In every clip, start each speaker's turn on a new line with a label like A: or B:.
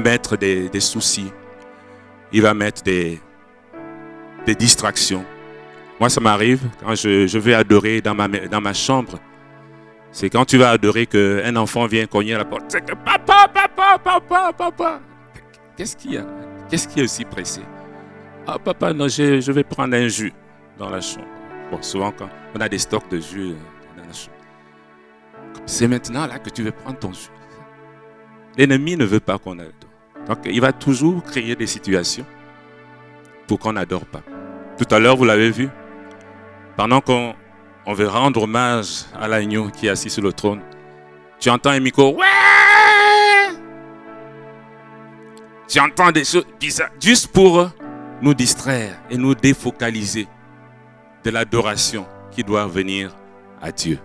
A: mettre des, soucis. Il va mettre des, distractions. Moi, ça m'arrive quand je, je vais adorer dans ma, chambre. C'est quand tu vas adorer qu'un enfant vient cogner à la porte. C'est que papa, papa, papa, papa. Qu'est-ce qu'il y a? Qu'est-ce qui est aussi pressé? Ah, papa, non, je, je vais prendre un jus dans la chambre. Bon, souvent, quand on a des stocks de jus euh, dans la chambre. C'est maintenant là que tu veux prendre ton jus. L'ennemi ne veut pas qu'on adore. Donc, il va toujours créer des situations pour qu'on n'adore pas. Tout à l'heure, vous l'avez vu, pendant qu'on on veut rendre hommage à l'agneau qui est assis sur le trône, tu entends un micro, ouais Tu entends des choses bizarres, juste pour nous distraire et nous défocaliser de l'adoration qui doit venir à Dieu.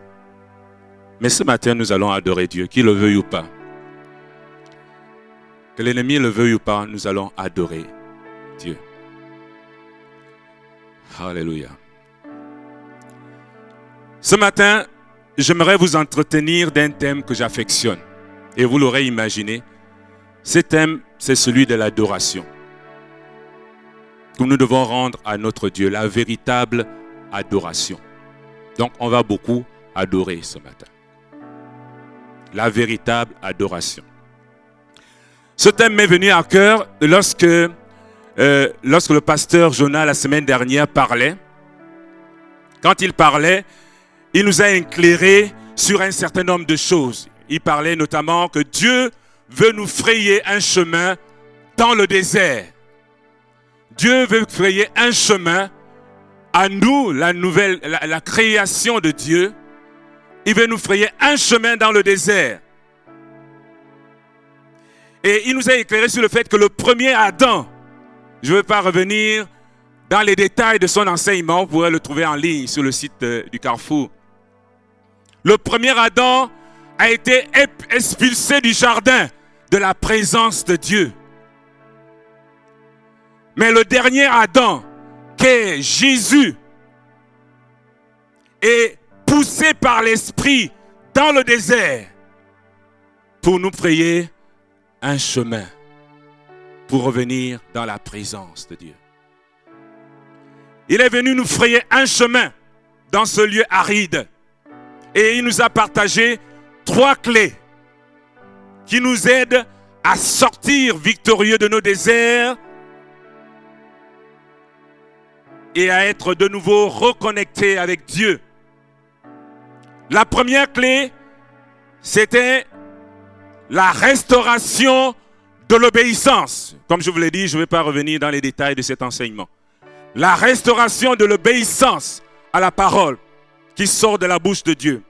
A: Mais ce matin, nous allons adorer Dieu, qu'il le veuille ou pas. Que l'ennemi le veuille ou pas, nous allons adorer Dieu. Alléluia. Ce matin, j'aimerais vous entretenir d'un thème que j'affectionne. Et vous l'aurez imaginé. Ce thème, c'est celui de l'adoration. Que nous devons rendre à notre Dieu, la véritable adoration. Donc, on va beaucoup adorer ce matin. La véritable adoration. Ce thème m'est venu à cœur lorsque euh, lorsque le pasteur Jonah la semaine dernière parlait, quand il parlait, il nous a éclairé sur un certain nombre de choses. Il parlait notamment que Dieu veut nous frayer un chemin dans le désert. Dieu veut frayer un chemin à nous, la nouvelle, la, la création de Dieu. Il veut nous frayer un chemin dans le désert. Et il nous a éclairé sur le fait que le premier Adam, je ne vais pas revenir dans les détails de son enseignement, vous pourrez le trouver en ligne sur le site du Carrefour. Le premier Adam a été expulsé du jardin de la présence de Dieu. Mais le dernier Adam, qui est Jésus, est poussé par l'Esprit dans le désert pour nous frayer un chemin pour revenir dans la présence de Dieu. Il est venu nous frayer un chemin dans ce lieu aride. Et il nous a partagé trois clés qui nous aident à sortir victorieux de nos déserts et à être de nouveau reconnectés avec Dieu. La première clé, c'était la restauration de l'obéissance. Comme je vous l'ai dit, je ne vais pas revenir dans les détails de cet enseignement. La restauration de l'obéissance à la parole qui sort de la bouche de Dieu.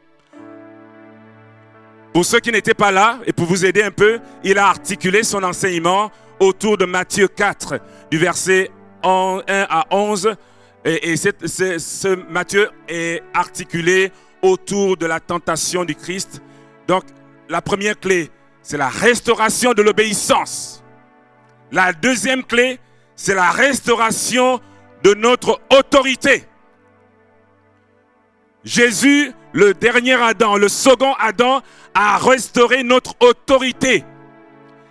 A: Pour ceux qui n'étaient pas là, et pour vous aider un peu, il a articulé son enseignement autour de Matthieu 4, du verset 1 à 11. Et, ce Matthieu est articulé autour de la tentation du Christ. Donc, la première clé, c'est la restauration de l'obéissance. La deuxième clé, c'est la restauration de notre autorité. Jésus, le dernier Adam, le second Adam, a restauré notre autorité.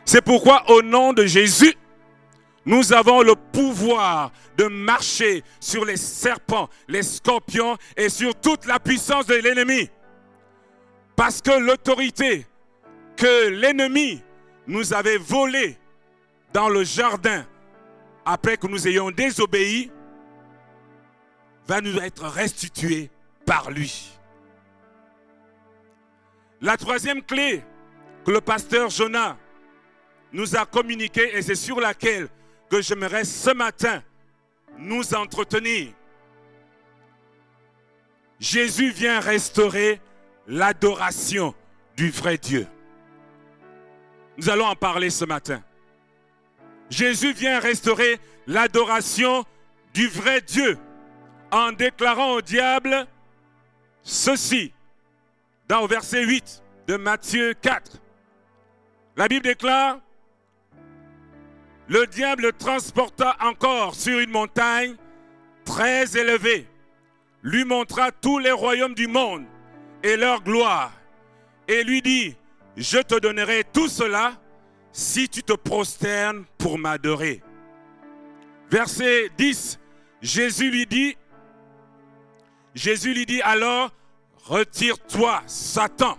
A: C'est pourquoi au nom de Jésus, nous avons le pouvoir de marcher sur les serpents, les scorpions et sur toute la puissance de l'ennemi. Parce que l'autorité que l'ennemi nous avait volée dans le jardin après que nous ayons désobéi va nous être restituée par lui. La troisième clé que le pasteur Jonah nous a communiquée et c'est sur laquelle que j'aimerais ce matin nous entretenir. Jésus vient restaurer l'adoration du vrai Dieu. Nous allons en parler ce matin. Jésus vient restaurer l'adoration du vrai Dieu en déclarant au diable ceci dans le verset 8 de Matthieu 4. La Bible déclare, le diable transporta encore sur une montagne très élevée, lui montra tous les royaumes du monde et leur gloire, et lui dit, je te donnerai tout cela si tu te prosternes pour m'adorer. Verset 10, Jésus lui dit, Jésus lui dit alors, retire-toi, Satan.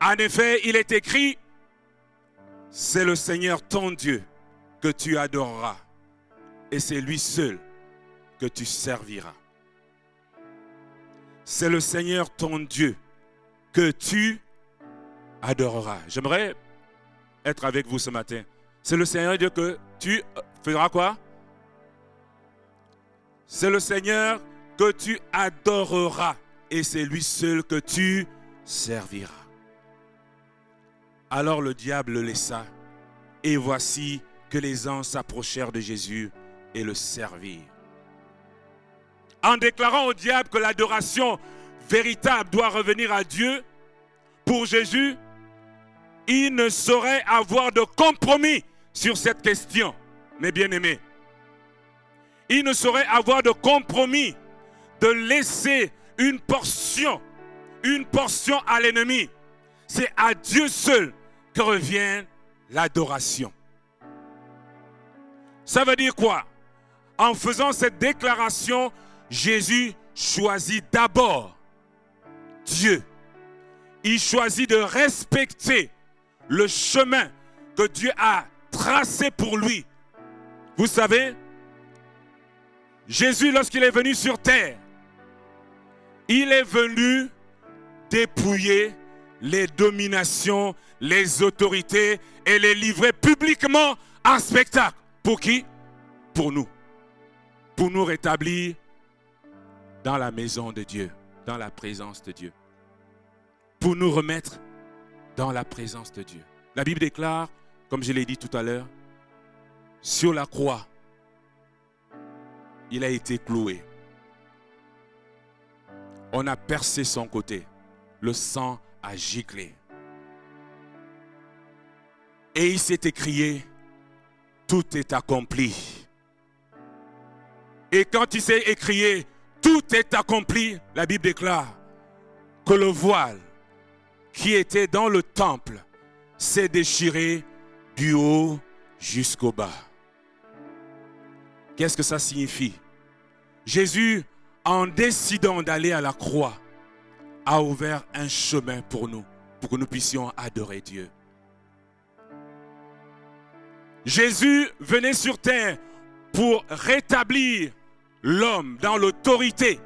A: En effet, il est écrit, c'est le Seigneur ton Dieu que tu adoreras, et c'est lui seul que tu serviras. C'est le Seigneur ton Dieu que tu adoreras. J'aimerais être avec vous ce matin. C'est le Seigneur Dieu que tu feras quoi? C'est le Seigneur que tu adoreras et c'est lui seul que tu serviras. Alors le diable le laissa et voici que les anges s'approchèrent de Jésus et le servirent. En déclarant au diable que l'adoration véritable doit revenir à Dieu, pour Jésus, il ne saurait avoir de compromis sur cette question, mes bien-aimés. Il ne saurait avoir de compromis de laisser une portion, une portion à l'ennemi. C'est à Dieu seul que revient l'adoration. Ça veut dire quoi? En faisant cette déclaration, Jésus choisit d'abord Dieu. Il choisit de respecter le chemin que Dieu a tracé pour lui. Vous savez, Jésus, lorsqu'il est venu sur terre, il est venu dépouiller les dominations, les autorités et les livrer publiquement en spectacle. Pour qui? Pour nous. Pour nous rétablir dans la maison de Dieu, dans la présence de Dieu. Pour nous remettre dans la présence de Dieu. La Bible déclare, comme je l'ai dit tout à l'heure, sur la croix, il a été cloué. On a percé son côté. Le sang a giclé. Et il s'est écrié, tout est accompli. Et quand il s'est écrié, tout est accompli, la Bible déclare que le voile qui était dans le temple s'est déchiré du haut jusqu'au bas. Qu'est-ce que ça signifie? Jésus, en décidant d'aller à la croix, a ouvert un chemin pour nous, pour que nous puissions adorer Dieu. Jésus venait sur terre pour rétablir l'homme dans l'autorité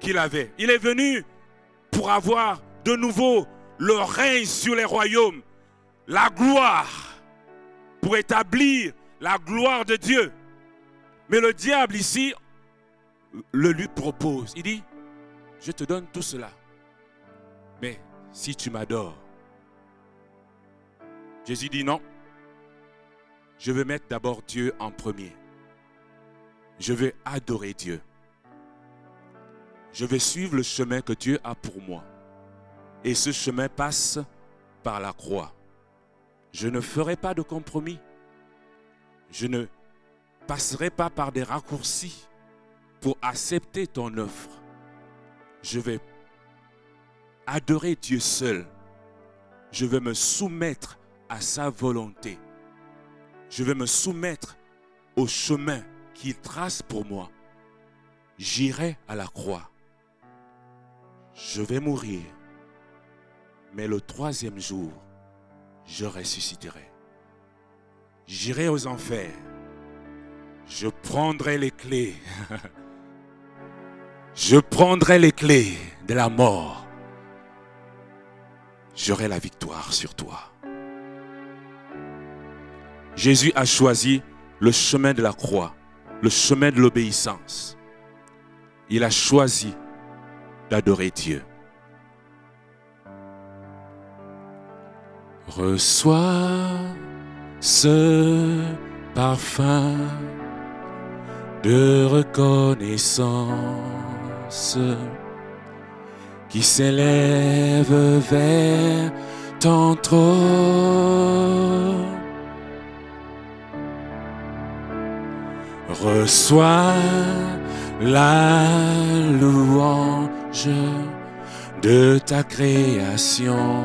A: qu'il avait. Il est venu pour avoir de nouveau le règne sur les royaumes, la gloire, pour établir la gloire de Dieu. Mais le diable ici le lui propose. Il dit, je te donne tout cela. Mais si tu m'adores, Jésus dit non. Je veux mettre d'abord Dieu en premier. Je veux adorer Dieu. Je vais suivre le chemin que Dieu a pour moi. Et ce chemin passe par la croix. Je ne ferai pas de compromis. Je ne passerai pas par des raccourcis pour accepter ton offre. Je vais adorer Dieu seul. Je vais me soumettre à sa volonté. Je vais me soumettre au chemin qu'il trace pour moi. J'irai à la croix. Je vais mourir mais le troisième jour, je ressusciterai. J'irai aux enfers. Je prendrai les clés. je prendrai les clés de la mort. J'aurai la victoire sur toi. Jésus a choisi le chemin de la croix, le chemin de l'obéissance. Il a choisi d'adorer Dieu. Reçois ce parfum de reconnaissance qui s'élève vers ton trône. Reçois la louange de ta création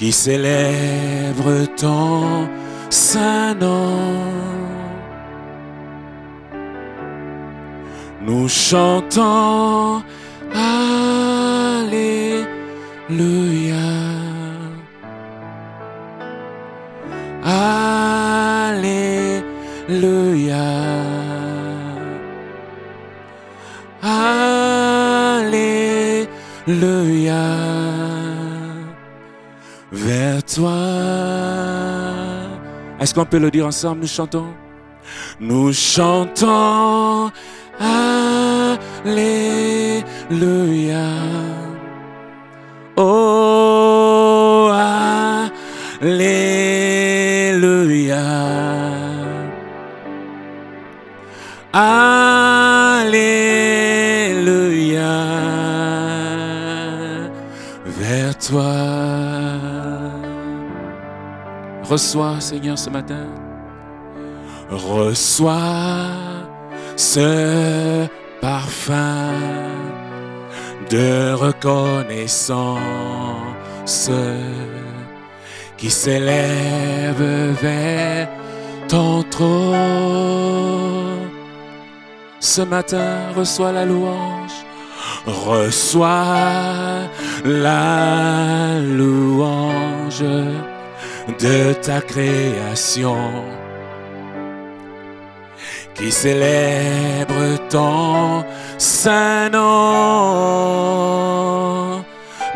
A: qui célèbre ton saint nom. Nous chantons Alléluia. Alléluia. Alléluia. Vers toi. Est-ce qu'on peut le dire ensemble? Nous chantons. Nous chantons. Alléluia. Oh, Alléluia. Alléluia. Vers toi. Reçois, Seigneur, ce matin. Reçois ce parfum de reconnaissance qui s'élève vers ton trône. Ce matin, reçois la louange, reçois la louange de ta création qui célèbre ton saint nom.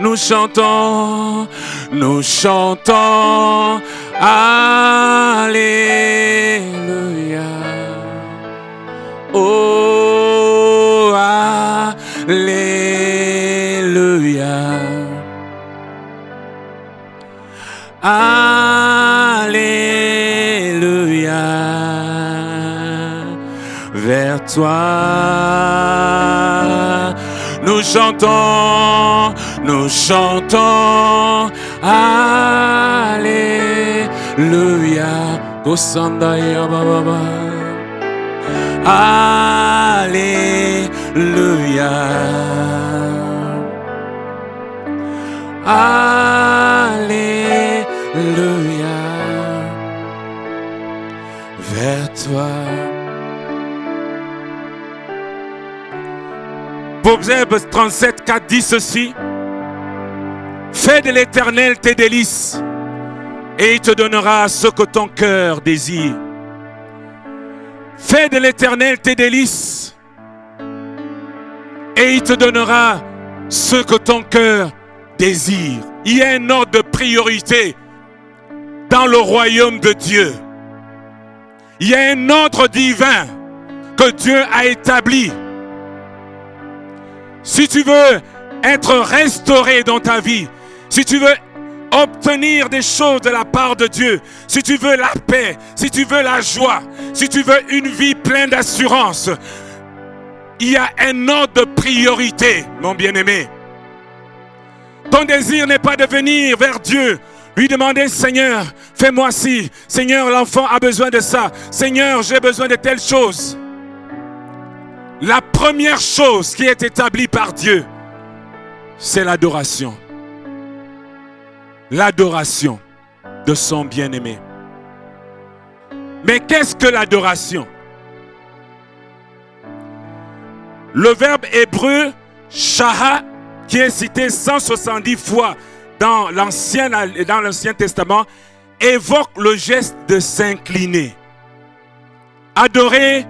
A: Nous chantons, nous chantons, Alléluia. Oh. Alléluia. Vers toi, nous chantons, nous chantons, Alléluia. Alléluia. Alléluia. Toi. Proverbe 37, 4 dit ceci. Fais de l'éternel tes délices et il te donnera ce que ton cœur désire. Fais de l'éternel tes délices et il te donnera ce que ton cœur désire. Il y a un ordre de priorité dans le royaume de Dieu. Il y a un ordre divin que Dieu a établi. Si tu veux être restauré dans ta vie, si tu veux obtenir des choses de la part de Dieu, si tu veux la paix, si tu veux la joie, si tu veux une vie pleine d'assurance, il y a un ordre de priorité, mon bien-aimé. Ton désir n'est pas de venir vers Dieu, lui demander, Seigneur, fais-moi ci. Seigneur, l'enfant a besoin de ça. Seigneur, j'ai besoin de telle chose. La première chose qui est établie par Dieu, c'est l'adoration. L'adoration de son bien-aimé. Mais qu'est-ce que l'adoration? Le verbe hébreu shaha, qui est cité 170 fois dans l'Ancien, dans l'Ancien Testament, évoque le geste de s'incliner. Adorer,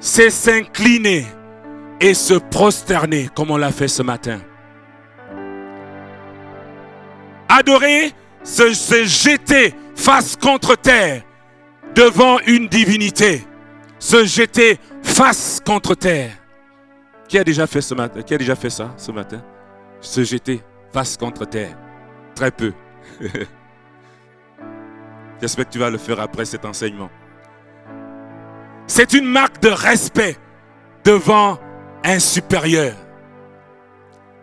A: c'est s'incliner et se prosterner, comme on l'a fait ce matin. Adorer, c'est se jeter face contre terre devant une divinité. Se jeter face contre terre. Qui a déjà fait ce matin Qui a déjà fait ça ce matin? Se jeter face contre terre. Très peu. J'espère que tu vas le faire après cet enseignement. C'est une marque de respect devant un supérieur.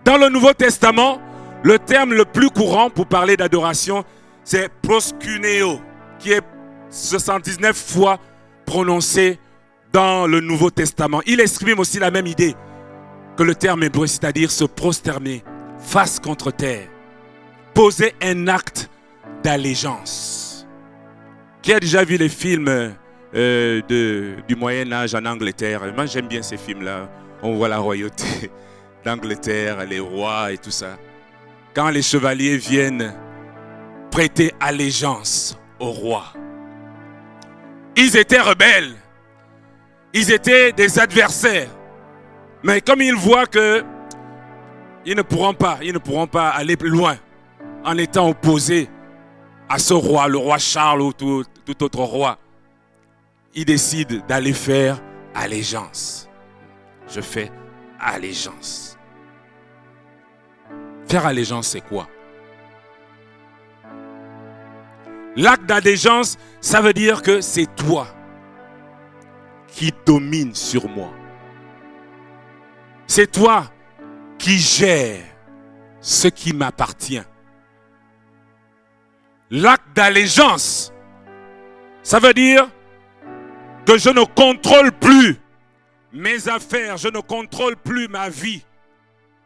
A: Dans le Nouveau Testament, le terme le plus courant pour parler d'adoration, c'est proskuneo, qui est 79 fois prononcé dans le Nouveau Testament. Il exprime aussi la même idée que le terme hébreu, c'est-à-dire se prosterner face contre terre. Poser un acte d'allégeance. Qui a déjà vu les films euh, du Moyen Âge en Angleterre? Moi j'aime bien ces films-là. On voit la royauté d'Angleterre, les rois et tout ça. Quand les chevaliers viennent prêter allégeance au roi. Ils étaient rebelles. Ils étaient des adversaires. Mais comme ils voient que ils ne pourront pas, ils ne pourront pas aller plus loin en étant opposés à ce roi, le roi Charles ou tout, autre roi, ils décident d'aller faire allégeance. Je fais allégeance. Faire allégeance, c'est quoi? L'acte d'allégeance, ça veut dire que c'est toi qui domine sur moi. C'est toi qui gère ce qui m'appartient. L'acte d'allégeance, ça veut dire que je ne contrôle plus mes affaires, je ne contrôle plus ma vie.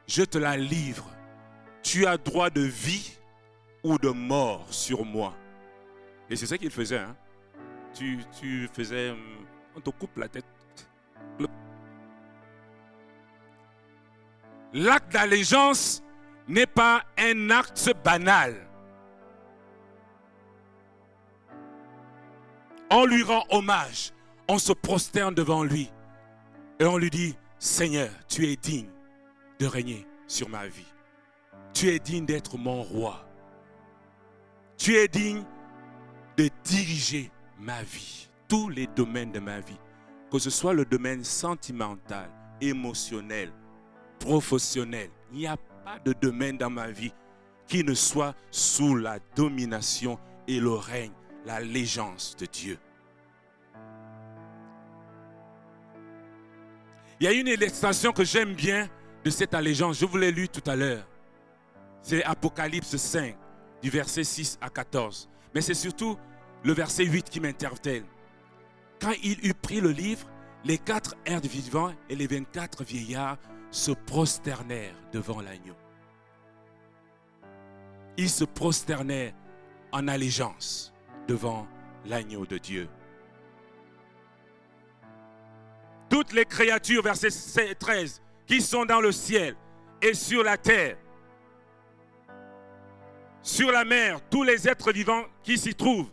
A: Je te la livre. Tu as droit de vie ou de mort sur moi. Et c'est ça qu'il faisait. Hein. Tu, tu faisais, hum, on te coupe la tête. L'acte d'allégeance n'est pas un acte banal. On lui rend hommage, on se prosterne devant lui et on lui dit, Seigneur, tu es digne de régner sur ma vie. Tu es digne d'être mon roi. Tu es digne de diriger ma vie, tous les domaines de ma vie, que ce soit le domaine sentimental, émotionnel, professionnel. Il n'y a pas de domaine dans ma vie qui ne soit sous la domination et le règne, l'allégeance de Dieu. Il y a une illustration que j'aime bien de cette allégeance. Je vous l'ai lu tout à l'heure. C'est Apocalypse 5, du verset 6 à 14. Mais c'est surtout le verset 8 qui m'interpelle. Quand il eut pris le livre, les quatre êtres vivants et les 24 vieillards se prosternèrent devant l'agneau. Ils se prosternèrent en allégeance devant l'agneau de Dieu. Toutes les créatures, verset 13, qui sont dans le ciel et sur la terre, sur la mer, tous les êtres vivants qui s'y trouvent,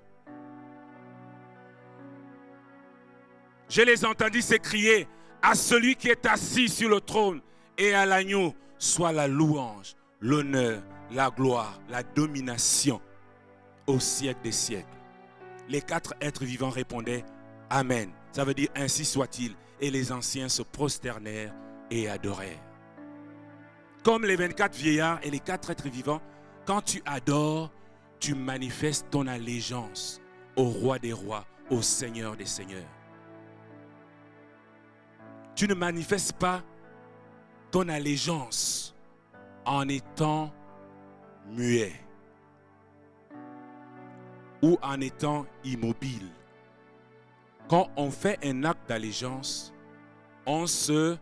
A: je les entendis s'écrier à celui qui est assis sur le trône et à l'agneau soit la louange, l'honneur, la gloire, la domination au siècle des siècles. Les quatre êtres vivants répondaient Amen. Ça veut dire ainsi soit-il. Et les anciens se prosternèrent et adorèrent. Comme les 24 vieillards et les quatre êtres vivants, quand tu adores, tu manifestes ton allégeance au roi des rois, au Seigneur des seigneurs. Tu ne manifestes pas ton allégeance en étant muet ou en étant immobile. Quand on fait un acte d'allégeance, on se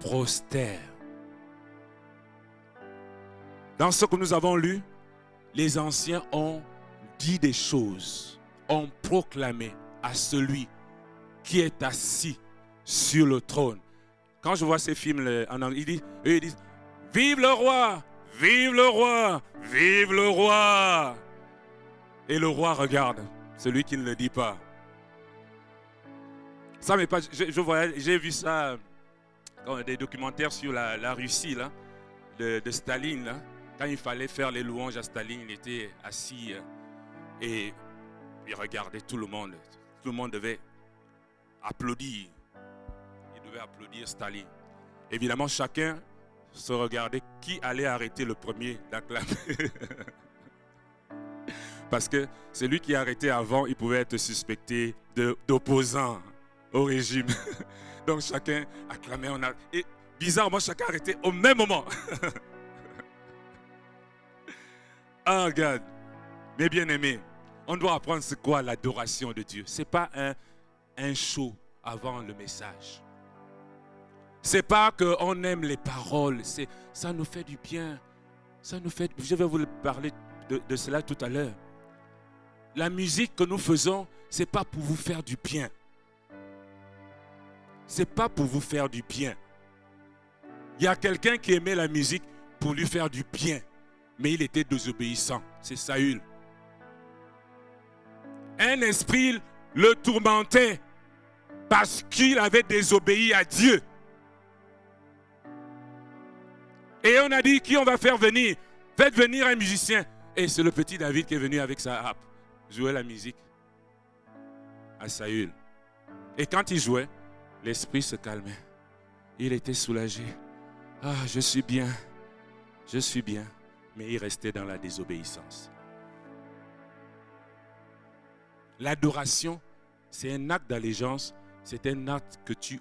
A: prostère. Dans ce que nous avons lu, les anciens ont dit des choses, ont proclamé à celui qui est assis sur le trône quand je vois ces films en anglais, ils disent, Vive le roi, vive le roi, vive le roi. Et le roi regarde celui qui ne le dit pas. Ça pas. Je, j'ai vu ça dans des documentaires sur la, Russie de, Staline. Quand il fallait faire les louanges à Staline, il était assis euh, et il regardait tout le monde. Tout le monde devait applaudir applaudir Staline. Évidemment, chacun se regardait qui allait arrêter le premier d'acclamer. Parce que celui qui arrêtait avant, il pouvait être suspecté d'opposant au régime. Donc chacun acclamait. Et bizarrement, chacun arrêtait au même moment. ah, regarde. Mes bien-aimés, on doit apprendre ce quoi l'adoration de Dieu. Ce n'est pas un, un show avant le message. C'est pas qu'on aime les paroles, c'est ça nous fait du bien. Ça nous fait je vais vous parler de, cela tout à l'heure. La musique que nous faisons, c'est pas pour vous faire du bien. C'est pas pour vous faire du bien. Il y a quelqu'un qui aimait la musique pour lui faire du bien, mais il était désobéissant. C'est Saül. Un esprit le tourmentait parce qu'il avait désobéi à Dieu. Et on a dit qui on va faire venir Faites venir un musicien. Et c'est le petit David qui est venu avec sa harpe jouer la musique à Saül. Et quand il jouait, l'esprit se calmait. Il était soulagé. Ah, je suis bien. Je suis bien. Mais il restait dans la désobéissance. L'adoration, c'est un acte d'allégeance. C'est un acte que tu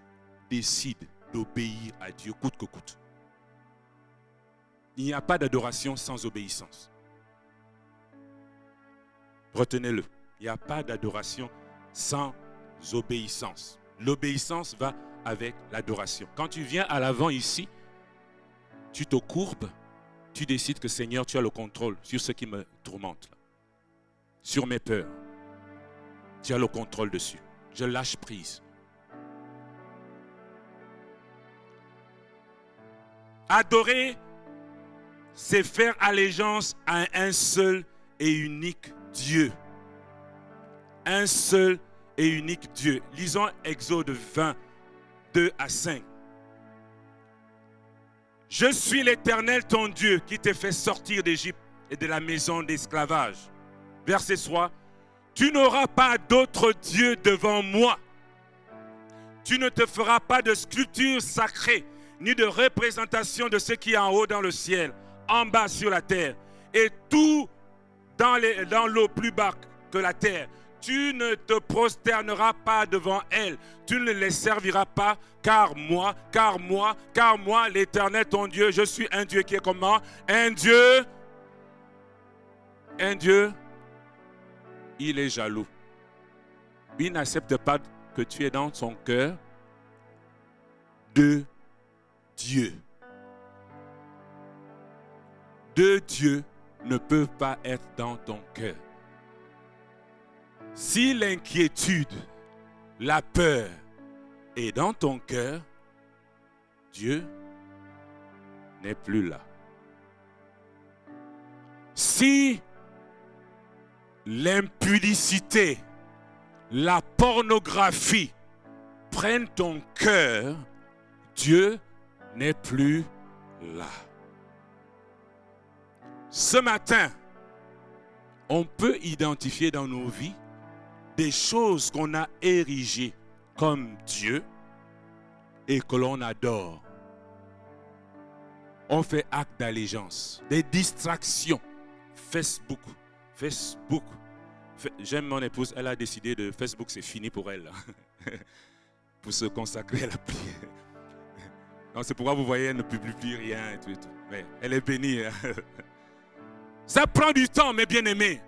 A: décides d'obéir à Dieu coûte que coûte. Il n'y a pas d'adoration sans obéissance. Retenez-le. Il n'y a pas d'adoration sans obéissance. L'obéissance va avec l'adoration. Quand tu viens à l'avant ici, tu te courbes, tu décides que Seigneur, tu as le contrôle sur ce qui me tourmente, sur mes peurs. Tu as le contrôle dessus. Je lâche prise. Adorer c'est faire allégeance à un seul et unique Dieu. Un seul et unique Dieu. Lisons Exode 20, 2 à 5. Je suis l'Éternel ton Dieu qui t'ai fait sortir d'Égypte et de la maison d'esclavage. Verset 3. Tu n'auras pas d'autre Dieu devant moi. Tu ne te feras pas de sculpture sacrée, ni de représentation de ce qui est en haut dans le ciel en bas sur la terre et tout dans l'eau plus bas que la terre. Tu ne te prosterneras pas devant elle, tu ne les serviras pas, car moi, car moi, car moi, l'Éternel ton Dieu, je suis un Dieu qui est comment? Un Dieu, un Dieu, il est jaloux. Il n'accepte pas que tu es dans son cœur de Dieu deux dieux ne peuvent pas être dans ton cœur. Si l'inquiétude, la peur est dans ton cœur, Dieu n'est plus là. Si l'impudicité, la pornographie prennent ton cœur, Dieu n'est plus là. Ce matin, on peut identifier dans nos vies des choses qu'on a érigées comme Dieu et que l'on adore. On fait acte d'allégeance, des distractions. Facebook, Facebook. J'aime mon épouse, elle a décidé de Facebook, c'est fini pour elle. pour se consacrer à la prière. C'est pourquoi vous voyez, elle ne publie plus rien et tout. Mais elle est bénie. Hein. Ça prend du temps, mes bien-aimés,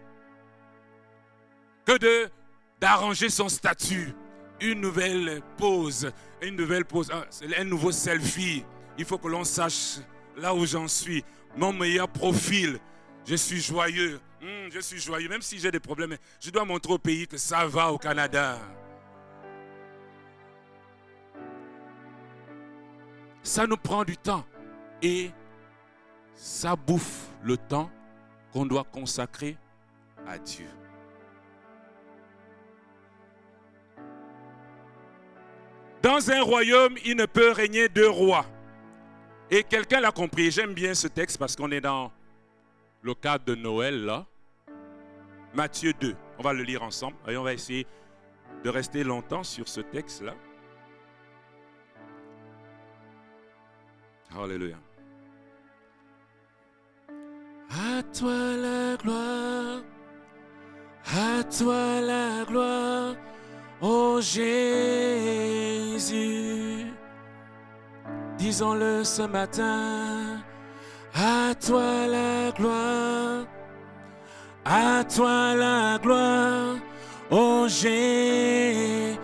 A: que de d'arranger son statut, une nouvelle pose, une nouvelle pose, un, nouveau selfie. Il faut que l'on sache là où j'en suis, mon meilleur profil. Je suis joyeux, hmm, je suis joyeux, même si j'ai des problèmes, je dois montrer au pays que ça va au Canada. Ça nous prend du temps et ça bouffe le temps qu'on doit consacrer à Dieu. Dans un royaume, il ne peut régner deux rois. Et quelqu'un l'a compris. J'aime bien ce texte parce qu'on est dans le cadre de Noël là. Matthieu 2. On va le lire ensemble. Et on va essayer de rester longtemps sur ce texte là. À toi la gloire, à toi la gloire, ô Jésus. Disons-le ce matin, à toi la gloire, à toi la gloire, ô Jésus.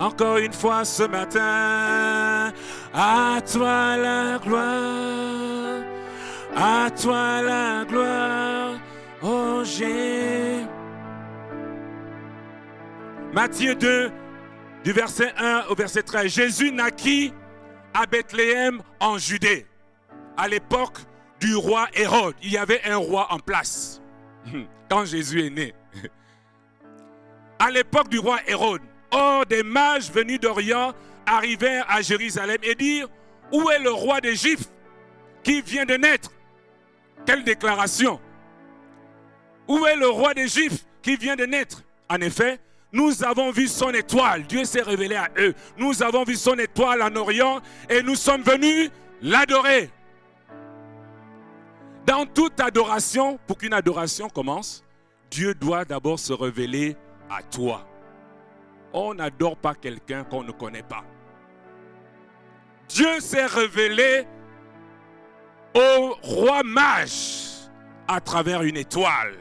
A: Encore une fois ce matin, à toi la gloire À toi la gloire, oh j'ai. Matthieu 2, du verset 1 au verset 13. Jésus naquit à Bethléem en Judée. À l'époque du roi Hérode, il y avait un roi en place quand Jésus est né. À l'époque du roi Hérode, or des mages venus d'Orient arrivèrent à Jérusalem et dirent Où est le roi des Juifs qui vient de naître? Quelle déclaration Où est le roi des Juifs qui vient de naître? En effet, nous avons vu son étoile. Dieu s'est révélé à eux. Nous avons vu son étoile en Orient et nous sommes venus l'adorer. Dans toute adoration, pour qu'une adoration commence, Dieu doit d'abord se révéler à toi. On n'adore pas quelqu'un qu'on ne connaît pas. Dieu s'est révélé au roi mage à travers une étoile.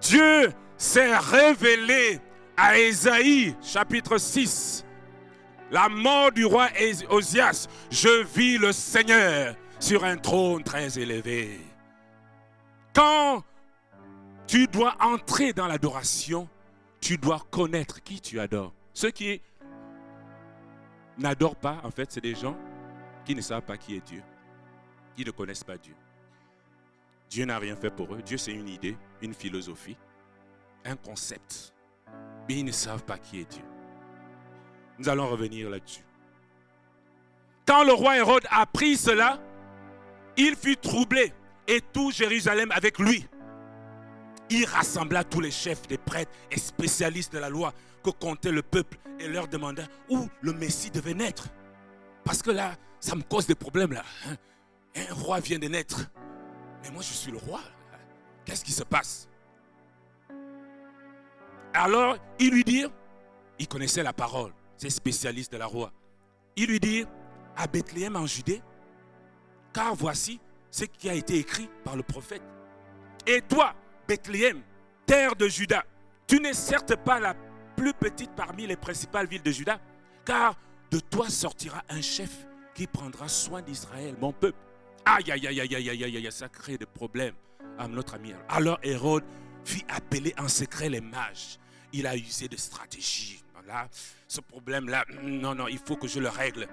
A: Dieu s'est révélé à Ésaïe, chapitre 6. La mort du roi Osias. Je vis le Seigneur sur un trône très élevé. Quand tu dois entrer dans l'adoration, tu dois connaître qui tu adores. Ceux qui n'adorent pas, en fait, c'est des gens qui ne savent pas qui est Dieu. Ils ne connaissent pas Dieu. Dieu n'a rien fait pour eux. Dieu, c'est une idée, une philosophie un concept, mais ils ne savent pas qui est Dieu. Nous allons revenir là-dessus. Quand le roi Hérode apprit cela, il fut troublé et tout Jérusalem avec lui. Il rassembla tous les chefs des prêtres et spécialistes de la loi que comptait le peuple et leur demanda où le Messie devait naître. Parce que là, ça me cause des problèmes là. Un roi vient de naître. Mais moi, je suis le roi. Qu'est-ce qui se passe? Alors, il lui dit, il connaissait la parole, c'est spécialiste de la roi. Il lui dit, à Bethléem en Judée, car voici ce qui a été écrit par le prophète. Et toi, Bethléem, terre de Juda, tu n'es certes pas la plus petite parmi les principales villes de Juda, car de toi sortira un chef qui prendra soin d'Israël, mon peuple. Aïe, aïe, aïe, aïe, aïe, aïe, aïe, ça crée des problèmes à notre ami. Alors Hérode fit appeler en secret les mages il a usé de stratégie. Là, ce problème-là, non, non, il faut que je le règle.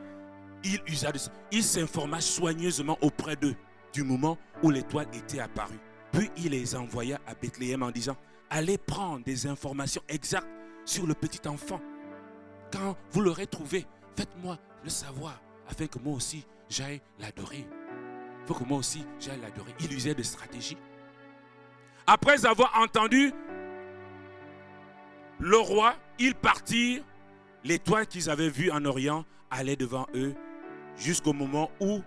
A: Il usa de Il s'informa soigneusement auprès d'eux du moment où l'étoile était apparue. Puis il les envoya à Bethléem en disant Allez prendre des informations exactes sur le petit enfant. Quand vous l'aurez trouvé, faites-moi le savoir afin que moi aussi j'aille l'adorer. Faut que moi aussi j'aille l'adorer. Il usait de stratégie. Après avoir entendu le roi, ils partirent. L'étoile qu'ils avaient vue en Orient allait devant eux jusqu'au moment où,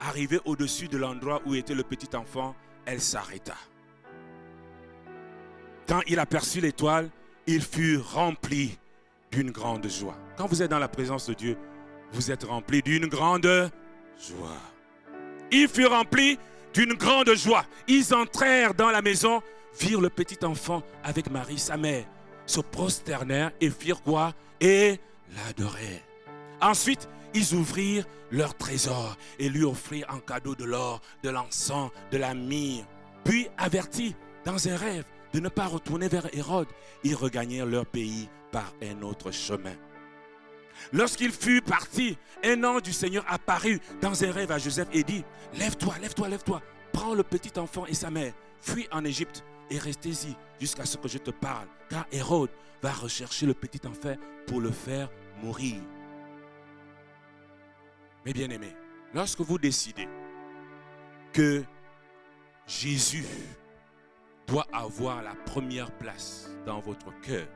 A: arrivée au-dessus de l'endroit où était le petit enfant, elle s'arrêta. Quand il aperçut l'étoile, il fut rempli d'une grande joie. Quand vous êtes dans la présence de Dieu, vous êtes rempli d'une grande joie. Il fut rempli d'une grande joie. Ils entrèrent dans la maison, virent le petit enfant avec Marie, sa mère se prosternèrent et firent quoi? Et l'adorèrent. Ensuite, ils ouvrirent leur trésor et lui offrirent en cadeau de l'or, de l'encens, de la myrrhe. Puis, avertis dans un rêve de ne pas retourner vers Hérode, ils regagnèrent leur pays par un autre chemin. Lorsqu'il fut parti, un ange du Seigneur apparut dans un rêve à Joseph et dit, Lève-toi, lève-toi, lève-toi, prends le petit enfant et sa mère, fuis en Égypte et restez-y jusqu'à ce que je te parle, car Hérode va rechercher le petit enfant pour le faire mourir. Mes bien-aimés, lorsque vous décidez que Jésus doit avoir la première place dans votre cœur,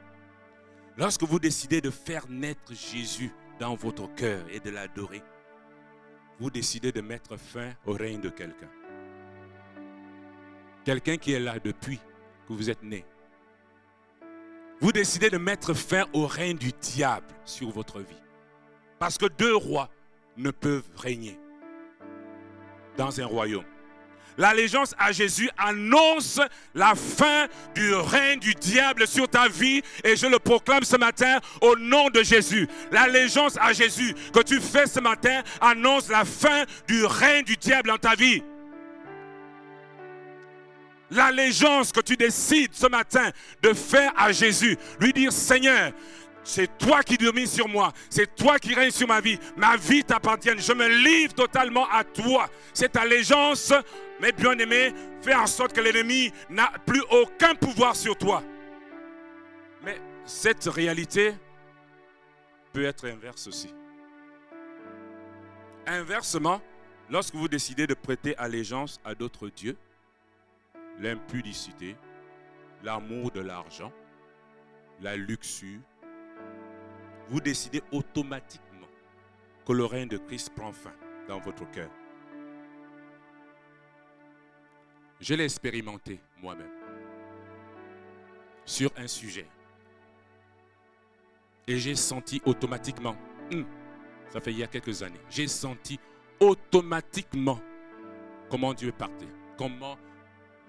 A: lorsque vous décidez de faire naître Jésus dans votre cœur et de l'adorer, vous décidez de mettre fin au règne de quelqu'un. Quelqu'un qui est là depuis que vous êtes né. Vous décidez de mettre fin au règne du diable sur votre vie. Parce que deux rois ne peuvent régner dans un royaume. L'allégeance à Jésus annonce la fin du règne du diable sur ta vie et je le proclame ce matin au nom de Jésus. L'allégeance à Jésus que tu fais ce matin annonce la fin du règne du diable dans ta vie. l'allégeance que tu décides ce matin de faire à Jésus. Lui dire, Seigneur, c'est toi qui domines sur moi. C'est toi qui règnes sur ma vie. Ma vie t'appartient. Je me livre totalement à toi. Cette allégeance, mes bien-aimés, fait en sorte que l'ennemi n'a plus aucun pouvoir sur toi. Mais cette réalité peut être inverse aussi. Inversement, lorsque vous décidez de prêter allégeance à d'autres dieux, l'impudicité, l'amour de l'argent, la luxure, vous décidez automatiquement que le règne de Christ prend fin dans votre cœur. Je l'ai expérimenté moi-même sur un sujet. Et j'ai senti automatiquement, hum, ça fait il y a quelques années, j'ai senti automatiquement comment Dieu partait, comment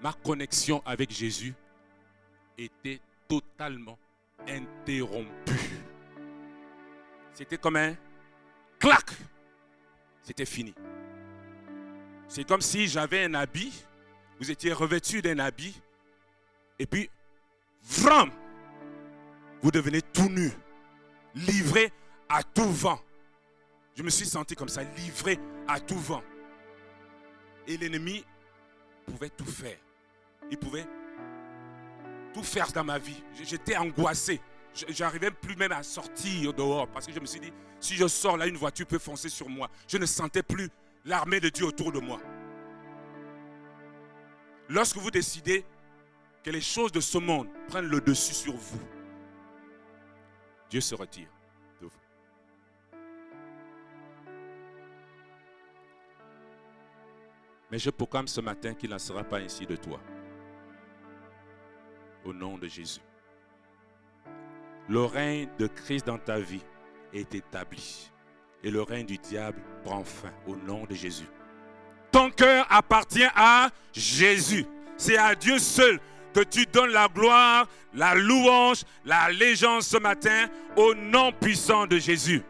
A: ma connexion avec Jésus était totalement interrompue. C'était comme un clac. C'était fini. C'est comme si j'avais un habit, vous étiez revêtu d'un habit, et puis, vraiment, vous devenez tout nu, livré à tout vent. Je me suis senti comme ça, livré à tout vent. Et l'ennemi pouvait tout faire. Il pouvait tout faire dans ma vie. J'étais angoissé. J'arrivais plus même à sortir dehors parce que je me suis dit, si je sors là, une voiture peut foncer sur moi. Je ne sentais plus l'armée de Dieu autour de moi. Lorsque vous décidez que les choses de ce monde prennent le dessus sur vous, Dieu se retire de vous. Mais je proclame ce matin qu'il n'en sera pas ainsi de toi. Au nom de Jésus. Le règne de Christ dans ta vie est établi. Et le règne du diable prend fin au nom de Jésus. Ton cœur appartient à Jésus. C'est à Dieu seul que tu donnes la gloire, la louange, la légende ce matin au nom puissant de Jésus.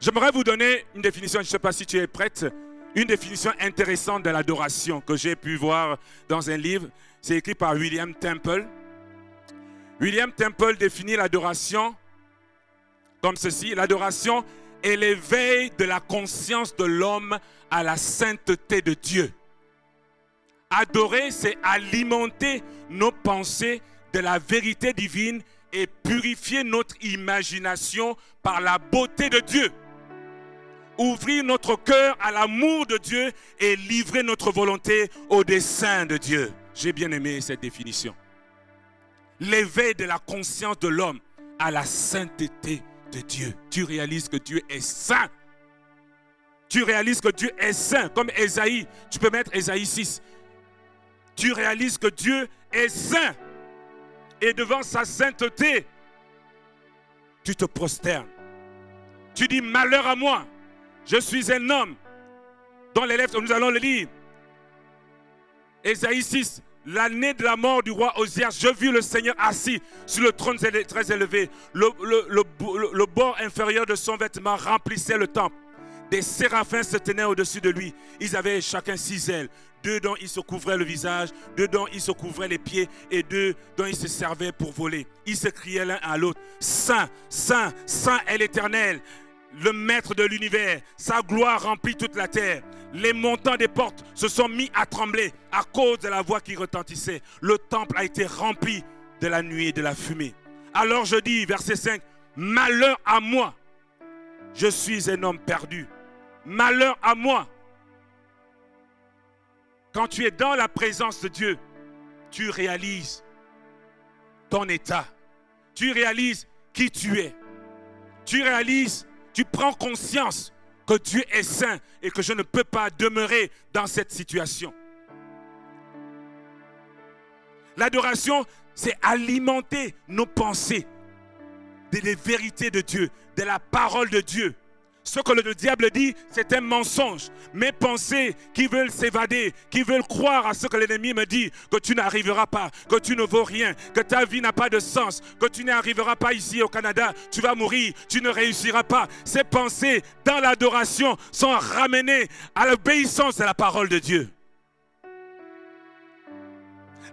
A: J'aimerais vous donner une définition, je ne sais pas si tu es prête, une définition intéressante de l'adoration que j'ai pu voir dans un livre. C'est écrit par William Temple. William Temple définit l'adoration comme ceci. L'adoration est l'éveil de la conscience de l'homme à la sainteté de Dieu. Adorer, c'est alimenter nos pensées de la vérité divine et purifier notre imagination par la beauté de Dieu. Ouvrir notre cœur à l'amour de Dieu et livrer notre volonté au dessein de Dieu. J'ai bien aimé cette définition l'éveil de la conscience de l'homme à la sainteté de Dieu. Tu réalises que Dieu est saint. Tu réalises que Dieu est saint, comme Esaïe. Tu peux mettre Esaïe 6. Tu réalises que Dieu est saint. Et devant sa sainteté, tu te prosternes. Tu dis malheur à moi. Je suis un homme. Dans les lèvres, nous allons le lire. Esaïe 6, l'année de la mort du roi Osias, je vis le Seigneur assis sur le trône très élevé. Le, bord inférieur de son vêtement remplissait le temple. Des séraphins se tenaient au-dessus de lui. Ils avaient chacun six ailes. Deux dont ils se couvraient le visage, deux dont ils se couvraient les pieds et deux dont ils se servaient pour voler. Ils se criaient l'un à l'autre, Saint, Saint, Saint est l'Éternel, le Maître de l'univers. Sa gloire remplit toute la terre les montants des portes se sont mis à trembler à cause de la voix qui retentissait. Le temple a été rempli de la nuit et de la fumée. Alors je dis, verset 5, Malheur à moi, je suis un homme perdu. Malheur à moi. Quand tu es dans la présence de Dieu, tu réalises ton état. Tu réalises qui tu es. Tu réalises, tu prends conscience que Dieu est saint et que je ne peux pas demeurer dans cette situation. L'adoration, c'est alimenter nos pensées des vérités de Dieu, de la parole de Dieu. Ce que le diable dit, c'est un mensonge. Mes pensées qui veulent s'évader, qui veulent croire à ce que l'ennemi me dit, que tu n'arriveras pas, que tu ne vaux rien, que ta vie n'a pas de sens, que tu n'arriveras pas ici au Canada, tu vas mourir, tu ne réussiras pas. Ces pensées dans l'adoration sont ramenées à l'obéissance de la parole de Dieu.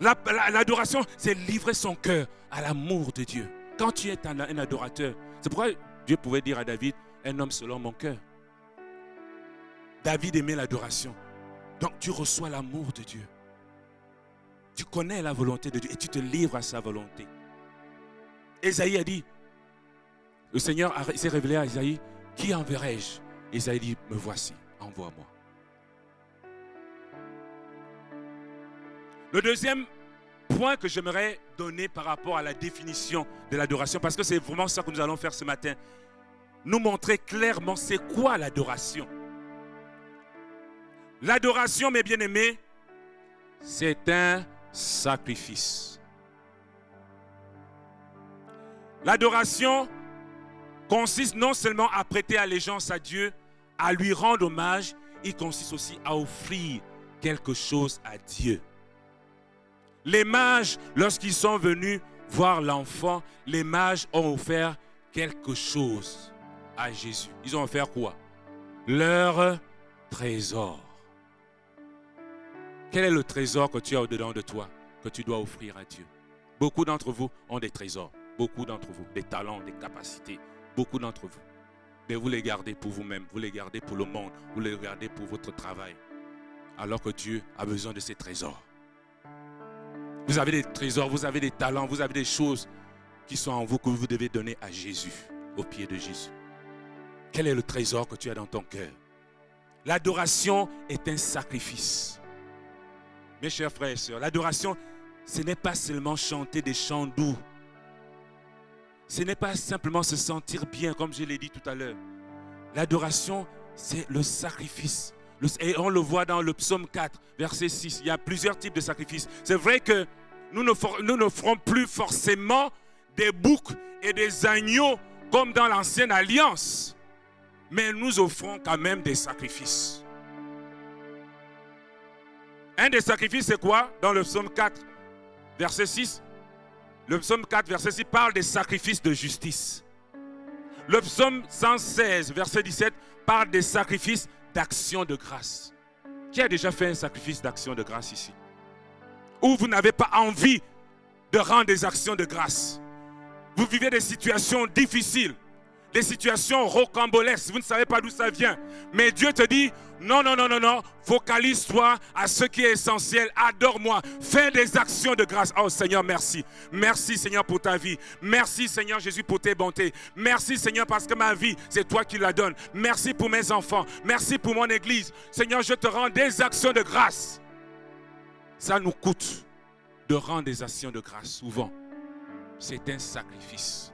A: L'adoration, c'est livrer son cœur à l'amour de Dieu. Quand tu es un adorateur, c'est pourquoi Dieu pouvait dire à David, un homme selon mon cœur. David aimait l'adoration. Donc tu reçois l'amour de Dieu. Tu connais la volonté de Dieu et tu te livres à sa volonté. Esaïe a dit, le Seigneur s'est révélé à Esaïe, qui enverrai-je? Esaïe dit, me voici, envoie-moi. Le deuxième point que j'aimerais donner par rapport à la définition de l'adoration, parce que c'est vraiment ça que nous allons faire ce matin, nous montrer clairement c'est quoi l'adoration. L'adoration, mes bien-aimés, c'est un sacrifice. L'adoration consiste non seulement à prêter allégeance à Dieu, à lui rendre hommage, il consiste aussi à offrir quelque chose à Dieu. Les mages, lorsqu'ils sont venus voir l'enfant, les mages ont offert quelque chose à Jésus. Ils ont offert quoi? Leur trésor. Quel est le trésor que tu as au-dedans de toi que tu dois offrir à Dieu? Beaucoup d'entre vous ont des trésors. Beaucoup d'entre vous, des talents, des capacités. Beaucoup d'entre vous. Mais vous les gardez pour vous-même, vous les gardez pour le monde, vous les gardez pour votre travail. Alors que Dieu a besoin de ces trésors. Vous avez des trésors, vous avez des talents, vous avez des choses qui sont en vous que vous devez donner à Jésus, au pied de Jésus. Quel est le trésor que tu as dans ton cœur? L'adoration est un sacrifice. Mes chers frères et sœurs, l'adoration, ce n'est pas seulement chanter des chants doux. Ce n'est pas simplement se sentir bien, comme je l'ai dit tout à l'heure. L'adoration, c'est le sacrifice. Et on le voit dans le psaume 4, verset 6. Il y a plusieurs types de sacrifices. C'est vrai que nous ne, ferons plus forcément des boucs et des agneaux comme dans l'ancienne alliance. Mais nous offrons quand même des sacrifices. Un des sacrifices, c'est quoi? Dans le psaume 4, verset 6. Le psaume 4, verset 6 parle des sacrifices de justice. Le psaume 116, verset 17 parle des sacrifices d'action de grâce. Qui a déjà fait un sacrifice d'action de grâce ici? Ou vous n'avez pas envie de rendre des actions de grâce. Vous vivez des situations difficiles, des situations rocambolesques, vous ne savez pas d'où ça vient. Mais Dieu te dit, non, non, non, non, non, focalise-toi à ce qui est essentiel, adore-moi, fais des actions de grâce. Oh Seigneur, merci. Merci Seigneur pour ta vie. Merci Seigneur Jésus pour tes bontés. Merci Seigneur parce que ma vie, c'est toi qui la donnes. Merci pour mes enfants. Merci pour mon église. Seigneur, je te rends des actions de grâce. Ça nous coûte de rendre des actions de grâce souvent. C'est un sacrifice.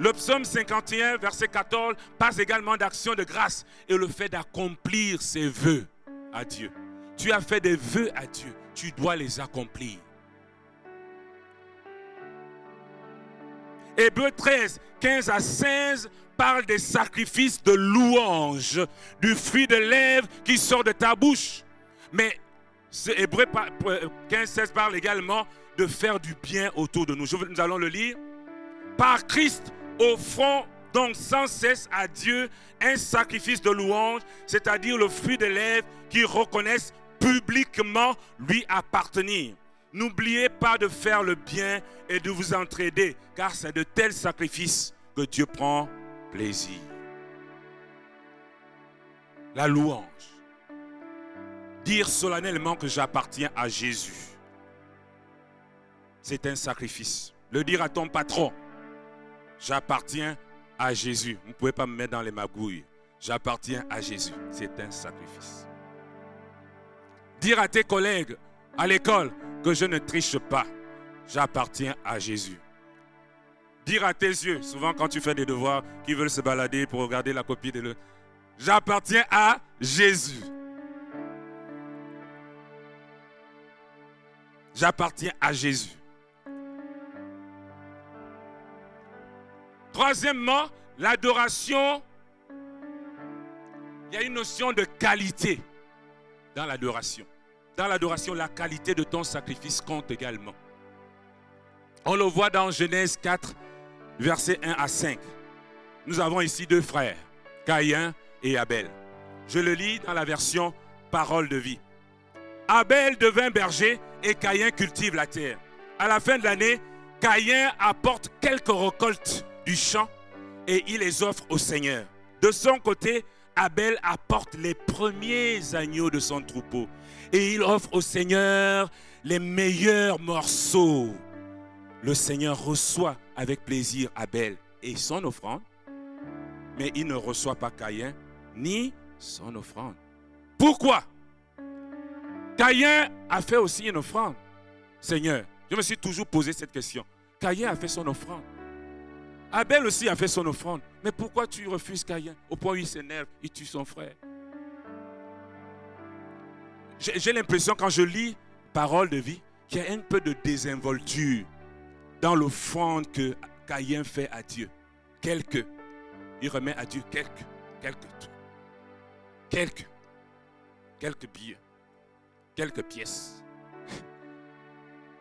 A: Le psaume 51, verset 14, passe également d'action de grâce et le fait d'accomplir ses vœux à Dieu. Tu as fait des vœux à Dieu, tu dois les accomplir. Hébreu 13, 15 à 16 parle des sacrifices de louange, du fruit de lèvres qui sort de ta bouche. Mais Hébreu 15, 16 parle également de faire du bien autour de nous. Nous allons le lire. Par Christ, Offrons donc sans cesse à Dieu un sacrifice de louange, c'est-à-dire le fruit de lèvres qui reconnaissent publiquement lui appartenir. N'oubliez pas de faire le bien et de vous entraider, car c'est de tels sacrifices que Dieu prend plaisir. La louange. Dire solennellement que j'appartiens à Jésus. C'est un sacrifice. Le dire à ton patron, J'appartiens à Jésus. Vous ne pouvez pas me mettre dans les magouilles. J'appartiens à Jésus. C'est un sacrifice. Dire à tes collègues à l'école que je ne triche pas. J'appartiens à Jésus. Dire à tes yeux, souvent quand tu fais des devoirs, qui veulent se balader pour regarder la copie de l'autre. J'appartiens à Jésus. J'appartiens à Jésus. Troisièmement, l'adoration. Il y a une notion de qualité dans l'adoration. Dans l'adoration, la qualité de ton sacrifice compte également. On le voit dans Genèse 4, versets 1 à 5. Nous avons ici deux frères, Caïn et Abel. Je le lis dans la version parole de vie. Abel devint berger et Caïn cultive la terre. À la fin de l'année, Caïn apporte quelques récoltes du champ et il les offre au Seigneur. De son côté, Abel apporte les premiers agneaux de son troupeau et il offre au Seigneur les meilleurs morceaux. Le Seigneur reçoit avec plaisir Abel et son offrande, mais il ne reçoit pas Caïn ni son offrande. Pourquoi? Caïn a fait aussi une offrande. Seigneur, je me suis toujours posé cette question. Caïn a fait son offrande. Abel aussi a fait son offrande. Mais pourquoi tu refuses Caïn? Au point où il s'énerve, il tue son frère. J'ai l'impression quand je lis parole de vie qu'il y a un peu de désinvolture dans l'offrande que Caïn fait à Dieu. Quelques. Il remet à Dieu quelques. Quelques. Quelques. Quelques billets quelques pièces.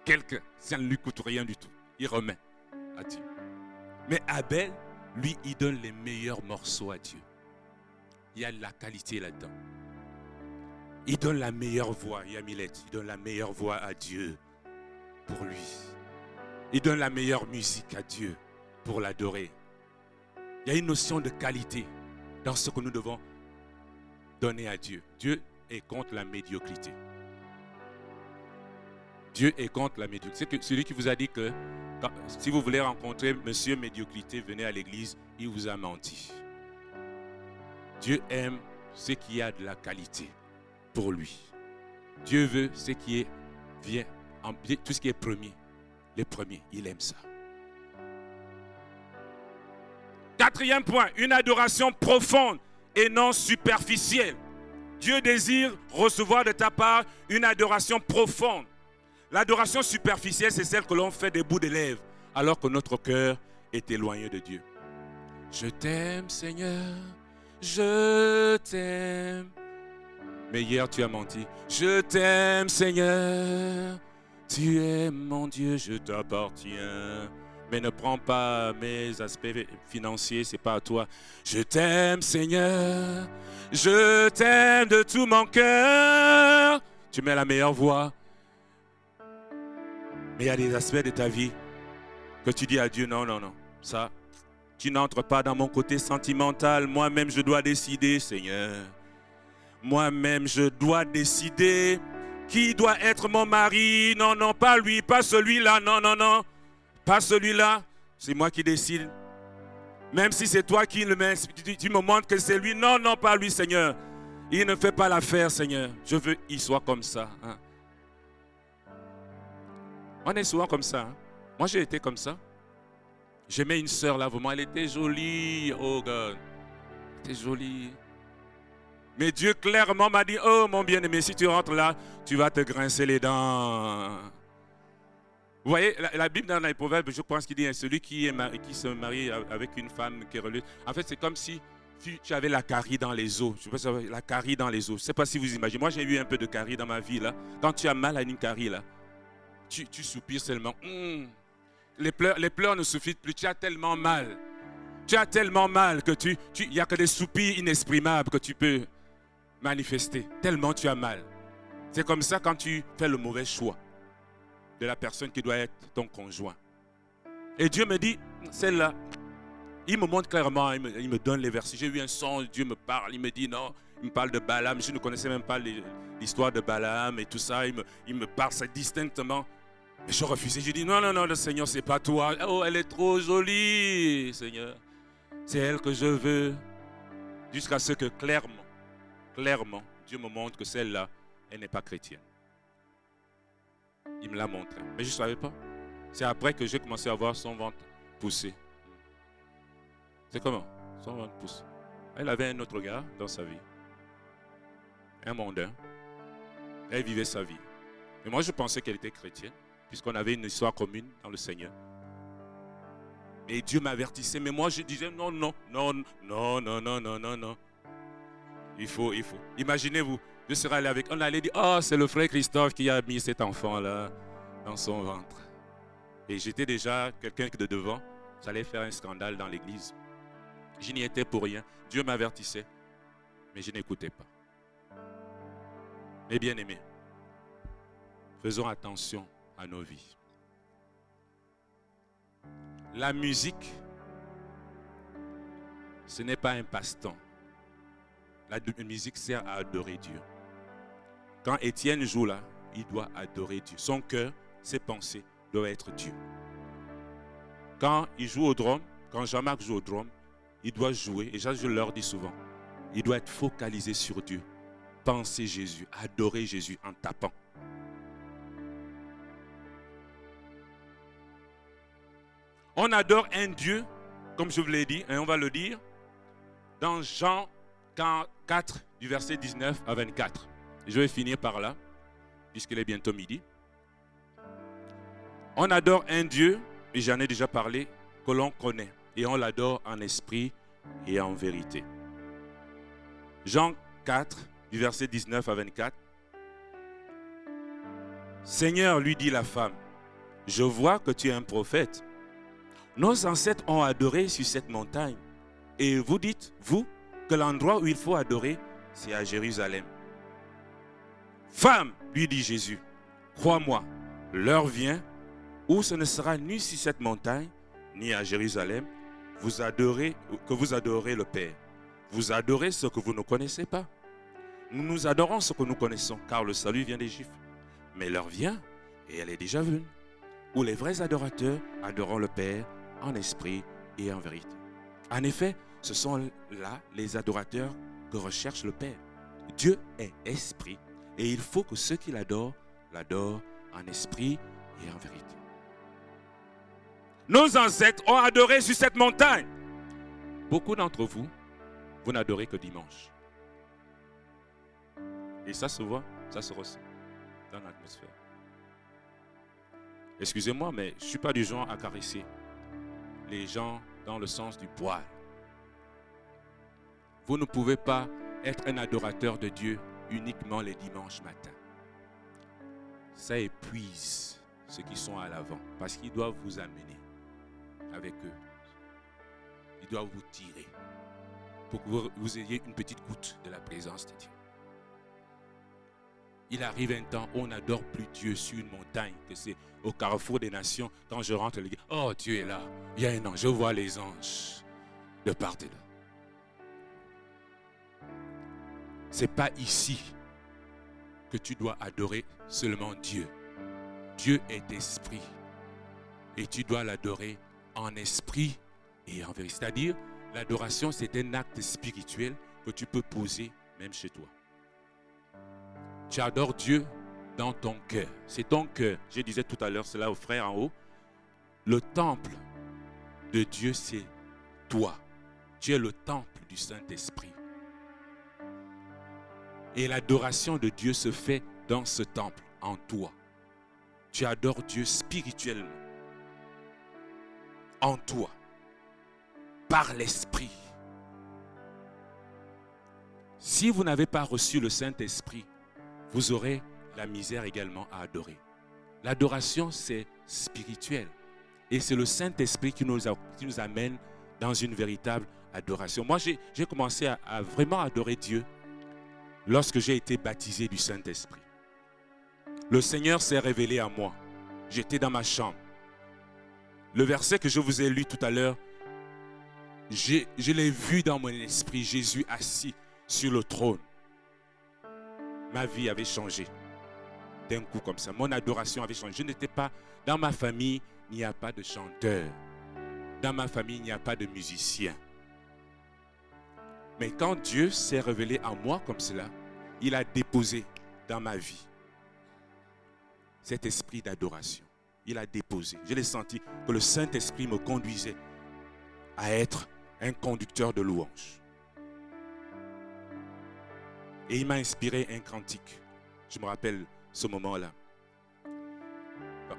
A: quelques, ça ne lui coûte rien du tout. Il remet à Dieu. Mais Abel, lui, il donne les meilleurs morceaux à Dieu. Il y a la qualité là-dedans. Il donne la meilleure voix, Yamilette, il donne la meilleure voix à Dieu pour lui. Il donne la meilleure musique à Dieu pour l'adorer. Il y a une notion de qualité dans ce que nous devons donner à Dieu. Dieu est contre la médiocrité. Dieu est contre la médiocrité. C'est celui qui vous a dit que si vous voulez rencontrer Monsieur Médiocrité, venez à l'église, il vous a menti. Dieu aime ce qui a de la qualité pour lui. Dieu veut ce qui est vient, tout ce qui est premier. Les premiers, il aime ça. Quatrième point, une adoration profonde et non superficielle. Dieu désire recevoir de ta part une adoration profonde. L'adoration superficielle, c'est celle que l'on fait des bouts de lèvres, alors que notre cœur est éloigné de Dieu. Je t'aime, Seigneur, je t'aime. Mais hier, tu as menti. Je t'aime, Seigneur, tu es mon Dieu, je t'appartiens. Mais ne prends pas mes aspects financiers, c'est pas à toi. Je t'aime, Seigneur, je t'aime de tout mon cœur. Tu mets la meilleure voix. Mais il y a des aspects de ta vie que tu dis à Dieu, non, non, non, ça, tu n'entres pas dans mon côté sentimental. Moi-même, je dois décider, Seigneur. Moi-même, je dois décider qui doit être mon mari. Non, non, pas lui, pas celui-là. Non, non, non. Pas celui-là. C'est moi qui décide. Même si c'est toi qui le mets, tu, me montres que c'est lui. Non, non, pas lui, Seigneur. Il ne fait pas l'affaire, Seigneur. Je veux qu'il soit comme ça. Hein. On est souvent comme ça. Hein. Moi, j'ai été comme ça. J'aimais une sœur là, vraiment. Elle était jolie. Oh, God. Elle était jolie. Mais Dieu clairement m'a dit, oh mon bien-aimé, si tu rentres là, tu vas te grincer les dents. Vous voyez, la, Bible dans les proverbes, je pense qu'il dit, celui qui, est qui se marie avec une femme qui est religieuse. En fait, c'est comme si tu, avais la carie dans les os. Je sais pas, la carie dans les os. Je ne sais pas si vous imaginez. Moi, j'ai eu un peu de carie dans ma vie là. Quand tu as mal à une carie là, tu, soupires seulement. Hmm. Les, pleurs, les pleurs ne suffisent plus. Tu as tellement mal. Tu as tellement mal que tu, il n'y a que des soupirs inexprimables que tu peux manifester. Tellement tu as mal. C'est comme ça quand tu fais le mauvais choix de la personne qui doit être ton conjoint. Et Dieu me dit, celle-là, il me montre clairement, il me, donne les versets. J'ai eu un son, Dieu me parle, il me dit non, il me parle de Balaam. Je ne connaissais même pas l'histoire de Balaam et tout ça. Il me, il me parle ça distinctement. Je refusais. Je dis non, non, non, le Seigneur, c'est pas toi. Oh, elle est trop jolie, Seigneur. C'est elle que je veux. Jusqu'à ce que clairement, clairement, Dieu me montre que celle-là, elle n'est pas chrétienne. Il me l'a montré. Mais je ne savais pas. C'est après que j'ai commencé à voir son ventre pousser. C'est comment? Son ventre pousse. Elle avait un autre gars dans sa vie. Un mondain. Elle vivait sa vie. Et moi, je pensais qu'elle était chrétienne puisqu'on avait une histoire commune dans le Seigneur. Et Dieu m'avertissait, mais moi je disais non, non, non, non, non, non, non, non, non. Il faut, il faut. Imaginez-vous, je serais allé avec, on allait dire, oh, c'est le frère Christophe qui a mis cet enfant-là dans son ventre. Et j'étais déjà quelqu'un de devant, ça allait faire un scandale dans l'église. Je n'y étais pour rien. Dieu m'avertissait, mais je n'écoutais pas. Mes bien-aimés, faisons attention à nos vies. La musique, ce n'est pas un passe-temps. La musique sert à adorer Dieu. Quand Étienne joue là, il doit adorer Dieu. Son cœur, ses pensées doivent être Dieu. Quand il joue au drum, quand Jean-Marc joue au drum, il doit jouer, et je leur dis souvent, il doit être focalisé sur Dieu. Penser Jésus, adorer Jésus en tapant. On adore un Dieu, comme je vous l'ai dit, et on va le dire, dans Jean 4, du verset 19 à 24. Je vais finir par là, puisqu'il est bientôt midi. On adore un Dieu, et j'en ai déjà parlé, que l'on connaît, et on l'adore en esprit et en vérité. Jean 4, du verset 19 à 24. Seigneur, lui dit la femme, je vois que tu es un prophète. Nos ancêtres ont adoré sur cette montagne. Et vous dites, vous, que l'endroit où il faut adorer, c'est à Jérusalem. Femme, lui dit Jésus, crois-moi, l'heure vient où ce ne sera ni sur cette montagne, ni à Jérusalem, vous adorez, que vous adorez le Père. Vous adorez ce que vous ne connaissez pas. Nous nous adorons ce que nous connaissons, car le salut vient des Juifs. Mais l'heure vient, et elle est déjà venue, où les vrais adorateurs adoreront le Père en esprit et en vérité. En effet, ce sont là les adorateurs que recherche le Père. Dieu est esprit et il faut que ceux qui l'adorent l'adorent en esprit et en vérité. Nos ancêtres ont adoré sur cette montagne. Beaucoup d'entre vous, vous n'adorez que dimanche. Et ça se voit, ça se ressent dans l'atmosphère. Excusez-moi, mais je ne suis pas du genre à caresser les gens dans le sens du poil. Vous ne pouvez pas être un adorateur de Dieu uniquement les dimanches matins. Ça épuise ceux qui sont à l'avant parce qu'ils doivent vous amener avec eux. Ils doivent vous tirer pour que vous, ayez une petite goutte de la présence de Dieu. Il arrive un temps où on n'adore plus Dieu sur une montagne, que c'est au carrefour des nations. Quand je rentre, le oh Dieu est là. Il y a un ange. Je vois les anges de part et d'autre. C'est pas ici que tu dois adorer seulement Dieu. Dieu est esprit. Et tu dois l'adorer en esprit et en vérité. C'est-à-dire, l'adoration, c'est un acte spirituel que tu peux poser même chez toi. Tu adores Dieu dans ton cœur. C'est ton cœur. Je disais tout à l'heure, cela au frère en haut. Le temple de Dieu, c'est toi. Tu es le temple du Saint-Esprit. Et l'adoration de Dieu se fait dans ce temple, en toi. Tu adores Dieu spirituellement, en toi, par l'Esprit. Si vous n'avez pas reçu le Saint-Esprit, vous aurez la misère également à adorer. L'adoration, c'est spirituel. Et c'est le Saint-Esprit qui nous, qui nous amène dans une véritable adoration. Moi, j'ai commencé à vraiment adorer Dieu lorsque j'ai été baptisé du Saint-Esprit. Le Seigneur s'est révélé à moi. J'étais dans ma chambre. Le verset que je vous ai lu tout à l'heure, je l'ai vu dans mon esprit, Jésus assis sur le trône. Ma vie avait changé d'un coup comme ça. Mon adoration avait changé. Je n'étais pas dans ma famille, il n'y a pas de chanteur. Dans ma famille, il n'y a pas de musicien. Mais quand Dieu s'est révélé à moi comme cela, il a déposé dans ma vie cet esprit d'adoration. Il a déposé. Je l'ai senti que le Saint-Esprit me conduisait à être un conducteur de louange. Et il m'a inspiré un cantique. Je me rappelle ce moment-là.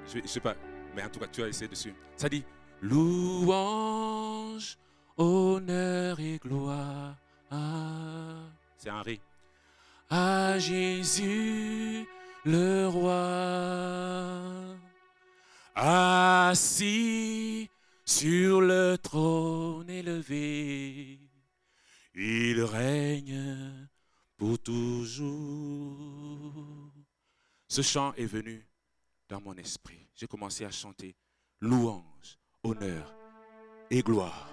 A: je ne sais pas, mais en tout cas, tu as essayé dessus. Ça dit Louange, honneur et gloire c'est ré. À Jésus le roi, assis sur le trône élevé, il règne pour toujours. Ce chant est venu dans mon esprit. J'ai commencé à chanter louange, honneur et gloire.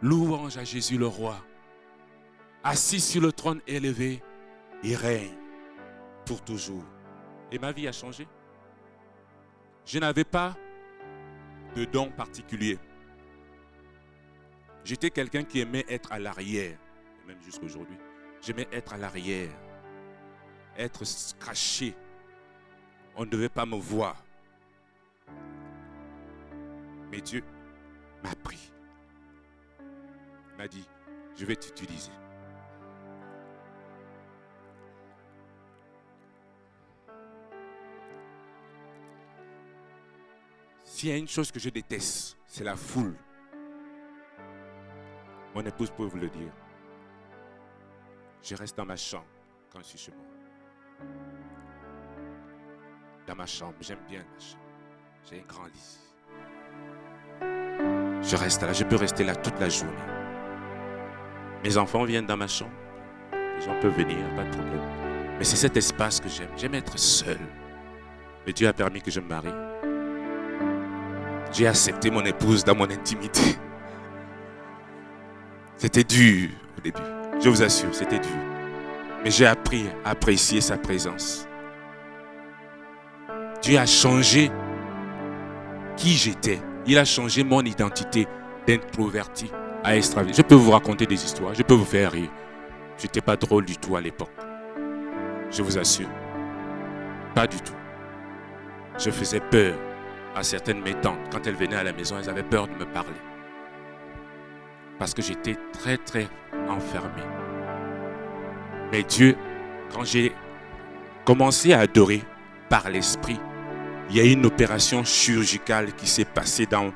A: Louange à Jésus le roi, assis sur le trône élevé, il règne pour toujours. Et ma vie a changé. Je n'avais pas de don particulier. J'étais quelqu'un qui aimait être à l'arrière, même jusqu'aujourd'hui. J'aimais être à l'arrière, être caché. On ne devait pas me voir. Mais Dieu m'a pris. M'a dit, je vais t'utiliser. S'il y a une chose que je déteste, c'est la foule. Mon épouse peut vous le dire. Je reste dans ma chambre quand je suis chez moi. Dans ma chambre, j'aime bien ma chambre. J'ai un grand lit. Je reste là, je peux rester là toute la journée. Mes enfants viennent dans ma chambre. Les gens peuvent venir, pas de problème. Mais c'est cet espace que j'aime. J'aime être seul. Mais Dieu a permis que je me marie. J'ai accepté mon épouse dans mon intimité. C'était dur au début. Je vous assure, c'était dur. Mais j'ai appris à apprécier sa présence. Dieu a changé qui j'étais. Il a changé mon identité d'introverti à extraverti. Je peux vous raconter des histoires, je peux vous faire rire. Je n'étais pas drôle du tout à l'époque. Je vous assure. Pas du tout. Je faisais peur à certaines mes tantes, quand elles venaient à la maison, elles avaient peur de me parler. Parce que j'étais très, très enfermé. Mais Dieu, quand j'ai commencé à adorer par l'Esprit, il y a une opération chirurgicale qui s'est passée dans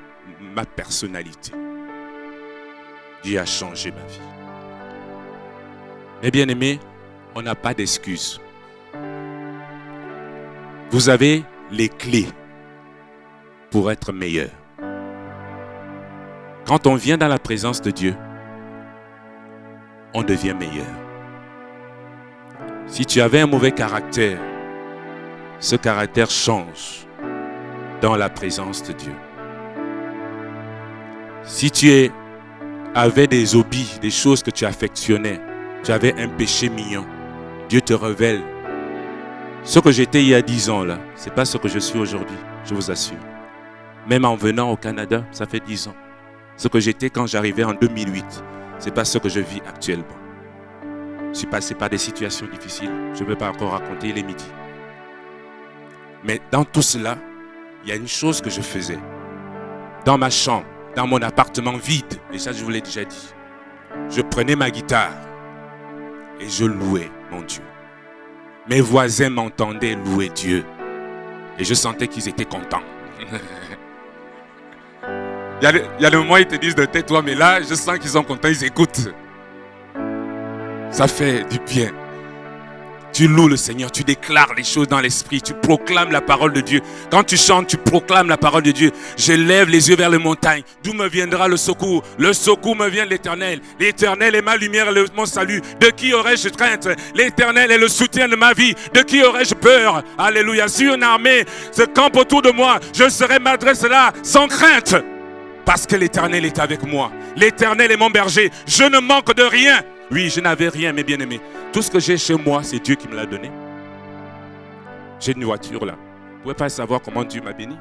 A: ma personnalité. Dieu a changé ma vie. Mes bien-aimés, on n'a pas d'excuses. Vous avez les clés pour être meilleur. Quand on vient dans la présence de Dieu, on devient meilleur. Si tu avais un mauvais caractère, ce caractère change dans la présence de Dieu. Si tu avais des hobbies, des choses que tu affectionnais, tu avais un péché mignon, Dieu te révèle. Ce que j'étais il y a dix ans là, c'est pas ce que je suis aujourd'hui, je vous assure. Même en venant au Canada, ça fait 10 ans. Ce que j'étais quand j'arrivais en 2008, ce n'est pas ce que je vis actuellement. Je suis passé par des situations difficiles. Je ne vais pas encore raconter les midis. Mais dans tout cela, il y a une chose que je faisais. Dans ma chambre, dans mon appartement vide, et ça je vous l'ai déjà dit, je prenais ma guitare et je louais mon Dieu. Mes voisins m'entendaient louer Dieu et je sentais qu'ils étaient contents. Il y, a des moments où ils te disent de tais-toi, mais là, je sens qu'ils sont contents, ils écoutent. Ça fait du bien. Tu loues le Seigneur, tu déclares les choses dans l'esprit, tu proclames la parole de Dieu. Quand tu chantes, tu proclames la parole de Dieu. Je lève les yeux vers les montagnes. D'où me viendra le secours? Le secours me vient de l'Éternel. L'Éternel est ma lumière et mon salut. De qui aurais-je crainte? L'Éternel est le soutien de ma vie. De qui aurais-je peur? Alléluia. Si une armée se campe autour de moi, je serai m'adresse là sans crainte. Parce que l'Éternel est avec moi. L'Éternel est mon berger. Je ne manque de rien. Oui, je n'avais rien, mes bien-aimés. Tout ce que j'ai chez moi, c'est Dieu qui me l'a donné. J'ai une voiture là. Vous ne pouvez pas savoir comment Dieu m'a béni.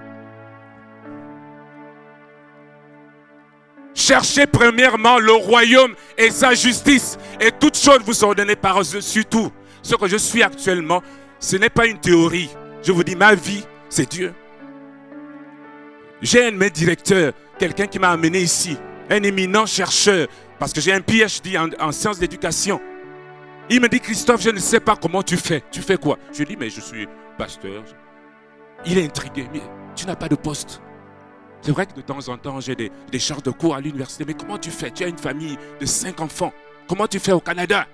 A: Cherchez premièrement le royaume et sa justice. Et toutes choses vous sont données par-dessus tout. Ce que je suis actuellement, ce n'est pas une théorie. Je vous dis, ma vie, c'est Dieu. J'ai un de mes directeurs quelqu'un qui m'a amené ici, un éminent chercheur, parce que j'ai un PhD en, en sciences d'éducation. Il me dit, Christophe, je ne sais pas comment tu fais. Tu fais quoi? Je lui dis, mais je suis pasteur. Il est intrigué, mais tu n'as pas de poste. C'est vrai que de temps en temps, j'ai des, des charges de cours à l'université, mais comment tu fais? Tu as une famille de cinq enfants. Comment tu fais au Canada?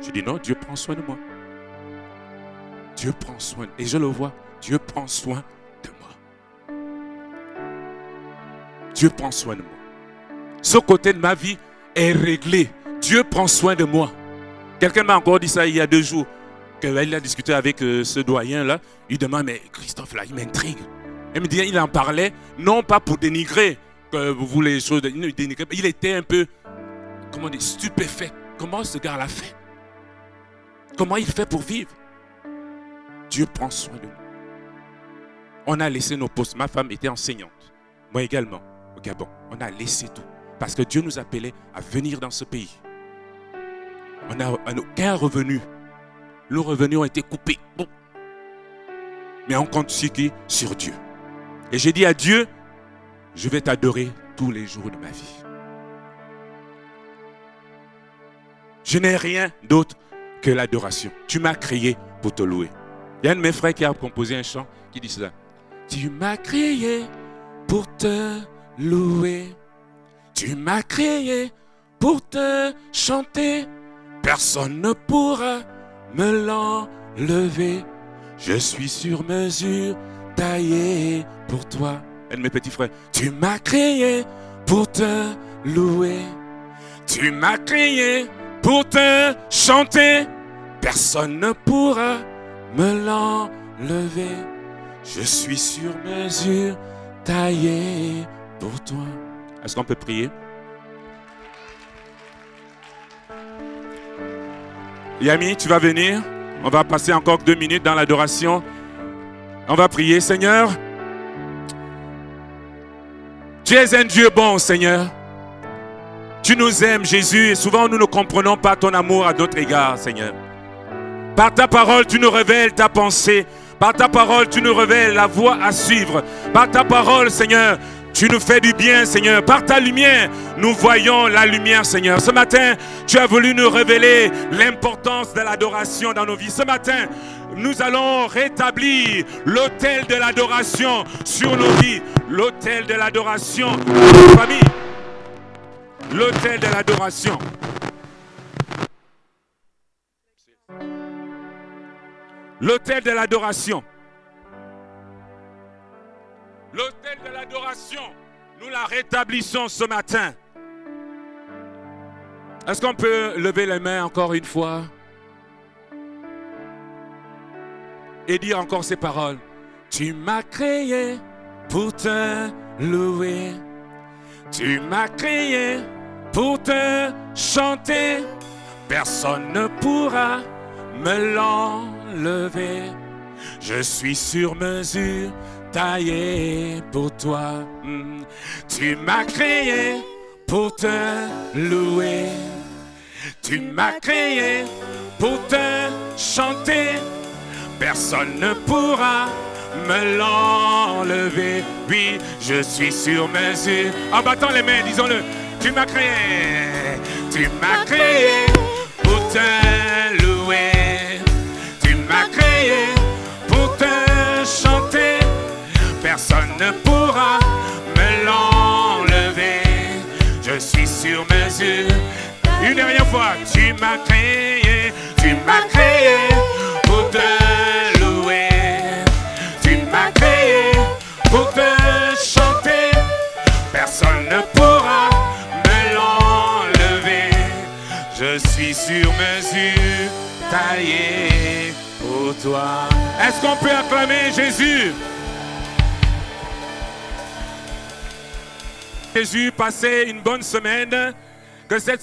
A: Je dis, non, Dieu prend soin de moi. Dieu prend soin. Et je le vois, Dieu prend soin Dieu prend soin de moi. Ce côté de ma vie est réglé. Dieu prend soin de moi. Quelqu'un m'a encore dit ça il y a deux jours. qu'il a discuté avec euh, ce doyen-là, il demande, mais Christophe, là, il m'intrigue. Il me dit, il en parlait, non pas pour dénigrer que vous voulez les choses, il était un peu, comment dire, stupéfait. Comment ce gars l'a fait? Comment il fait pour vivre? Dieu prend soin de nous. On a laissé nos postes. Ma femme était enseignante. Moi également, au Gabon. On a laissé tout. Parce que Dieu nous appelait à venir dans ce pays. On n'a aucun revenu. Nos revenus ont été coupés. Mais on compte sur qui? Sur Dieu. Et j'ai dit à Dieu, je vais t'adorer tous les jours de ma vie. Je n'ai rien d'autre que l'adoration. Tu m'as créé pour te louer. Il y a un de mes frères qui a composé un chant qui dit cela. Tu m'as créé pour te louer. Tu m'as créé pour te chanter. Personne ne pourra me l'enlever. Je suis sur mesure, taillé pour toi. De mes petits frères. Tu m'as créé pour te louer. Tu m'as créé pour te chanter. Personne ne pourra me l'enlever. Je suis sur mesure, taillé pour toi. Est-ce qu'on peut prier? Yami, tu vas venir. On va passer encore deux minutes dans l'adoration. On va prier, Seigneur. Tu es un Dieu bon, Seigneur. Tu nous aimes, Jésus, et souvent nous ne comprenons pas ton amour à notre égard, Seigneur. Par ta parole, tu nous révèles ta pensée. Par ta parole, tu nous révèles la voie à suivre. Par ta parole, Seigneur, tu nous fais du bien, Seigneur. Par ta lumière, nous voyons la lumière, Seigneur. Ce matin, tu as voulu nous révéler l'importance de l'adoration dans nos vies. Ce matin, nous allons rétablir l'autel de l'adoration sur nos vies. L'autel de l'adoration nos famille. L'autel de l'adoration. L'autel de l'adoration. L'autel de l'adoration, nous la rétablissons ce matin. Est-ce qu'on peut lever les mains encore une fois et dire encore ces paroles? Tu m'as créé pour te louer. Tu m'as créé pour te chanter. Personne ne pourra me l'enlever lever. Je suis sur mesure, taillé pour toi. Hmm. Tu m'as créé pour te louer. Tu m'as créé pour te chanter. Personne ne pourra me l'enlever. Oui, je suis sur mesure. En battant les mains, disons-le. Tu m'as créé. Tu m'as créé pour te louer pour ne pourra me l'enlever. Je suis sur mesure. Une dernière fois, tu m'as créé, tu m'as créé pour te louer. Tu m'as créé pour te chanter. Personne ne pourra me l'enlever. Je suis sur mesure, taillé toi. Est-ce qu'on peut acclamer Jésus? Jésus, passez une bonne semaine. Que cette semaine